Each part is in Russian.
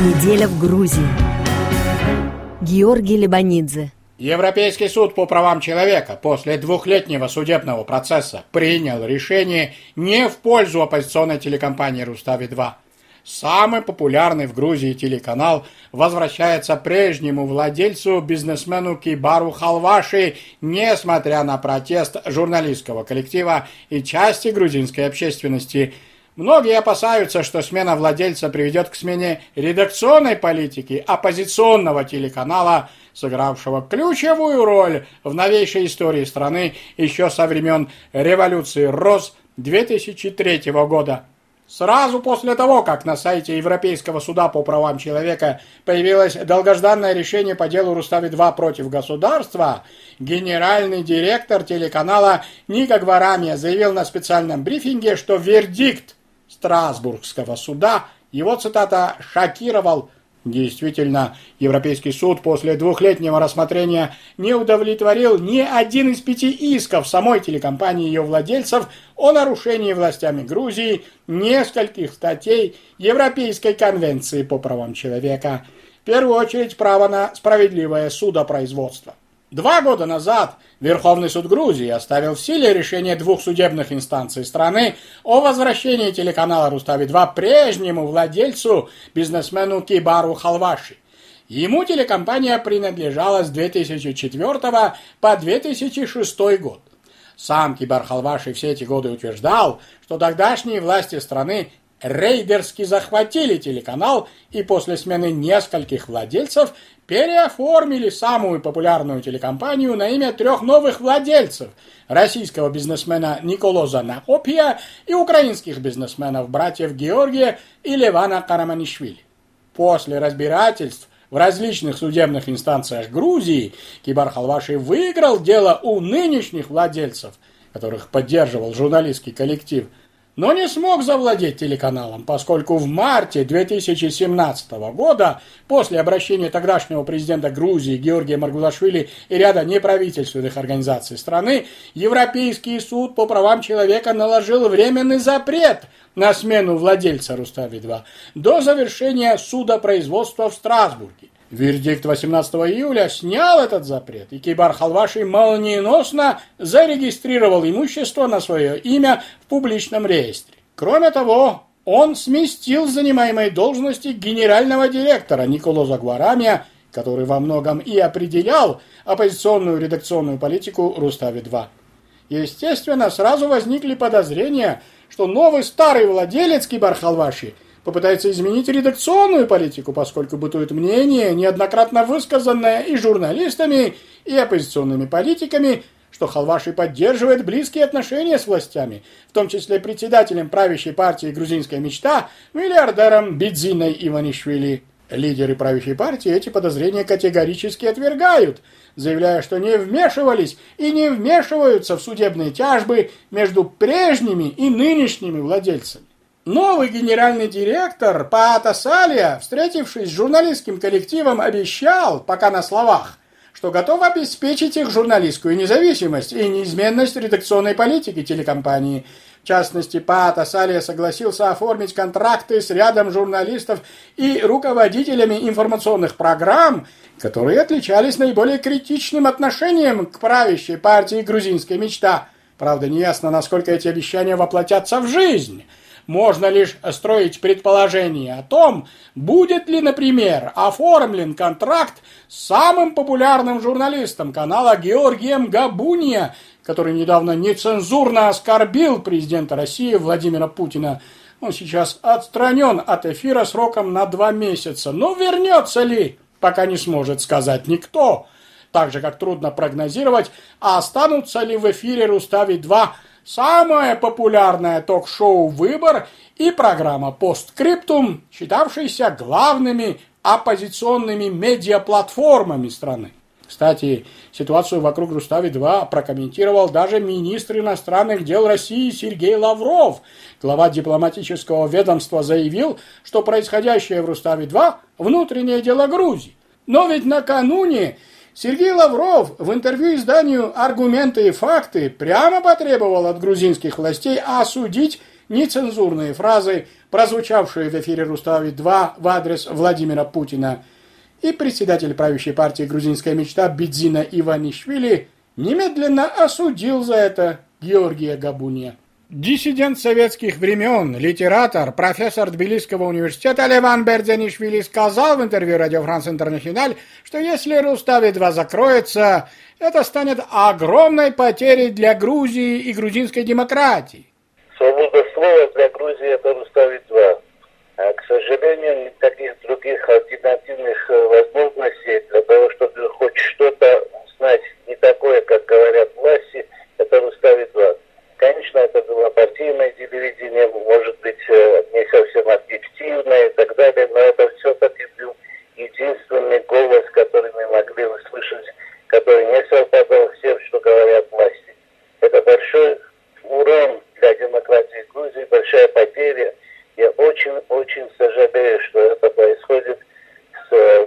Неделя в Грузии. Георгий Лебанидзе. Европейский суд по правам человека после двухлетнего судебного процесса принял решение не в пользу оппозиционной телекомпании «Рустави-2». Самый популярный в Грузии телеканал возвращается прежнему владельцу, бизнесмену Кибару Халваши, несмотря на протест журналистского коллектива и части грузинской общественности – Многие опасаются, что смена владельца приведет к смене редакционной политики оппозиционного телеканала, сыгравшего ключевую роль в новейшей истории страны еще со времен революции РОС 2003 года. Сразу после того, как на сайте Европейского суда по правам человека появилось долгожданное решение по делу Рустави-2 против государства, генеральный директор телеканала Ника Гварамия заявил на специальном брифинге, что вердикт Страсбургского суда, его цитата «шокировал». Действительно, Европейский суд после двухлетнего рассмотрения не удовлетворил ни один из пяти исков самой телекомпании и ее владельцев о нарушении властями Грузии нескольких статей Европейской конвенции по правам человека. В первую очередь право на справедливое судопроизводство. Два года назад Верховный суд Грузии оставил в силе решение двух судебных инстанций страны о возвращении телеканала Рустави-2 прежнему владельцу, бизнесмену Кибару Халваши. Ему телекомпания принадлежала с 2004 по 2006 год. Сам Кибар Халваши все эти годы утверждал, что тогдашние власти страны рейдерски захватили телеканал и после смены нескольких владельцев переоформили самую популярную телекомпанию на имя трех новых владельцев – российского бизнесмена Николоза Накопия и украинских бизнесменов братьев Георгия и Левана Караманишвили. После разбирательств в различных судебных инстанциях Грузии Кибар Халваши выиграл дело у нынешних владельцев, которых поддерживал журналистский коллектив – но не смог завладеть телеканалом, поскольку в марте 2017 года, после обращения тогдашнего президента Грузии Георгия Маргулашвили и ряда неправительственных организаций страны, Европейский суд по правам человека наложил временный запрет на смену владельца Рустави-2 до завершения судопроизводства в Страсбурге. Вердикт 18 июля снял этот запрет, и Кибар Халваши молниеносно зарегистрировал имущество на свое имя в публичном реестре. Кроме того, он сместил занимаемой должности генерального директора Николо Загварамия, который во многом и определял оппозиционную редакционную политику Рустави-2. Естественно, сразу возникли подозрения, что новый старый владелец Кибар Халваши – попытается изменить редакционную политику, поскольку бытует мнение, неоднократно высказанное и журналистами, и оппозиционными политиками, что Халваши поддерживает близкие отношения с властями, в том числе председателем правящей партии «Грузинская мечта» миллиардером Бидзиной Иванишвили. Лидеры правящей партии эти подозрения категорически отвергают, заявляя, что не вмешивались и не вмешиваются в судебные тяжбы между прежними и нынешними владельцами. Новый генеральный директор Паата Салия, встретившись с журналистским коллективом, обещал, пока на словах, что готов обеспечить их журналистскую независимость и неизменность редакционной политики телекомпании. В частности, Паата Салия согласился оформить контракты с рядом журналистов и руководителями информационных программ, которые отличались наиболее критичным отношением к правящей партии «Грузинская мечта». Правда, неясно, насколько эти обещания воплотятся в жизнь – можно лишь строить предположение о том, будет ли, например, оформлен контракт с самым популярным журналистом канала Георгием Габуния, который недавно нецензурно оскорбил президента России Владимира Путина. Он сейчас отстранен от эфира сроком на два месяца. Но вернется ли, пока не сможет сказать никто. Так же, как трудно прогнозировать, останутся ли в эфире «Рустави-2» самое популярное ток-шоу «Выбор» и программа «Посткриптум», считавшиеся главными оппозиционными медиаплатформами страны. Кстати, ситуацию вокруг Рустави-2 прокомментировал даже министр иностранных дел России Сергей Лавров. Глава дипломатического ведомства заявил, что происходящее в Рустави-2 – внутреннее дело Грузии. Но ведь накануне Сергей Лавров в интервью изданию «Аргументы и факты» прямо потребовал от грузинских властей осудить нецензурные фразы, прозвучавшие в эфире Рустави-2 в адрес Владимира Путина. И председатель правящей партии «Грузинская мечта» Бедзина Иванишвили немедленно осудил за это Георгия Габуния. Диссидент советских времен, литератор, профессор Тбилисского университета Леван Бердзенишвили сказал в интервью Радио Франс Интернациональ, что если Рустави-2 закроется, это станет огромной потерей для Грузии и грузинской демократии. Свобода слова для Грузии – это Рустави-2. А, к сожалению, никаких других альтернативных э, возможностей для того, чтобы хоть что-то знать не такое, как говорят власти, это Рустави-2. Конечно, это было партийное телевидение, может быть, э, не совсем объективное и так далее, но это все-таки был единственный голос, который мы могли услышать, который не совпадал с тем, что говорят власти. Это большой урон для демократии Грузии, большая потеря. Я очень-очень сожалею, что это происходит с, э,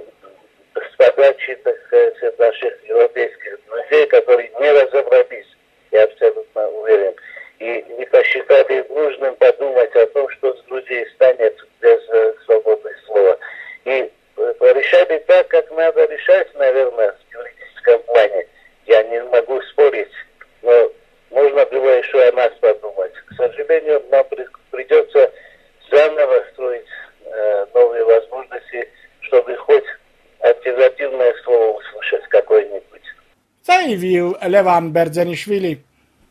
с подачи, так сказать, наших европейских друзей, которые не разобрались я абсолютно уверен. И не посчитали нужным подумать о том, что с Грузией станет без э, свободы слова. И э, решали так, как надо решать, наверное, в юридическом плане. Я не могу спорить, но можно было еще о нас подумать. К сожалению, нам придется заново строить э, новые возможности, чтобы хоть альтернативное слово услышать какое-нибудь заявил Леван Бердзенишвили.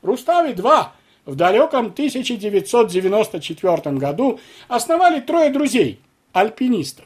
Рустави-2 в далеком 1994 году основали трое друзей, альпинистов.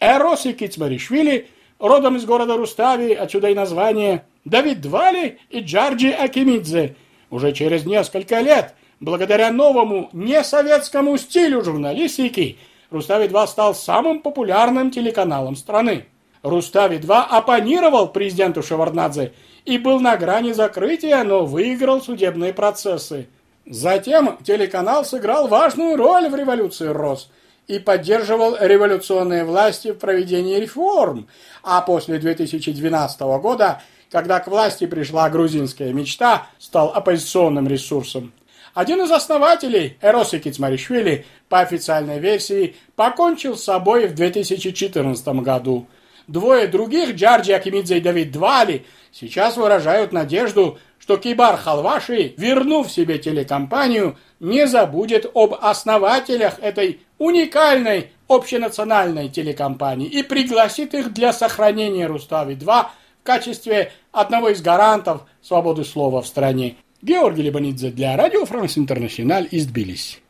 Эрос и Кицмаришвили, родом из города Рустави, отсюда и название, Давид Двали и Джарджи Акимидзе. Уже через несколько лет, благодаря новому несоветскому стилю журналистики, Рустави-2 стал самым популярным телеканалом страны. Рустави-2 оппонировал президенту Шеварднадзе и был на грани закрытия, но выиграл судебные процессы. Затем телеканал сыграл важную роль в революции РОС и поддерживал революционные власти в проведении реформ, а после 2012 года, когда к власти пришла грузинская мечта, стал оппозиционным ресурсом. Один из основателей, Эроси Кицмаришвили, по официальной версии, покончил с собой в 2014 году – Двое других, Джарджи Акимидзе и Давид Двали, сейчас выражают надежду, что Кибар Халваши, вернув себе телекомпанию, не забудет об основателях этой уникальной общенациональной телекомпании и пригласит их для сохранения Рустави-2 в качестве одного из гарантов свободы слова в стране. Георгий Лебанидзе для Радио Франс Интернациональ из Тбилиси.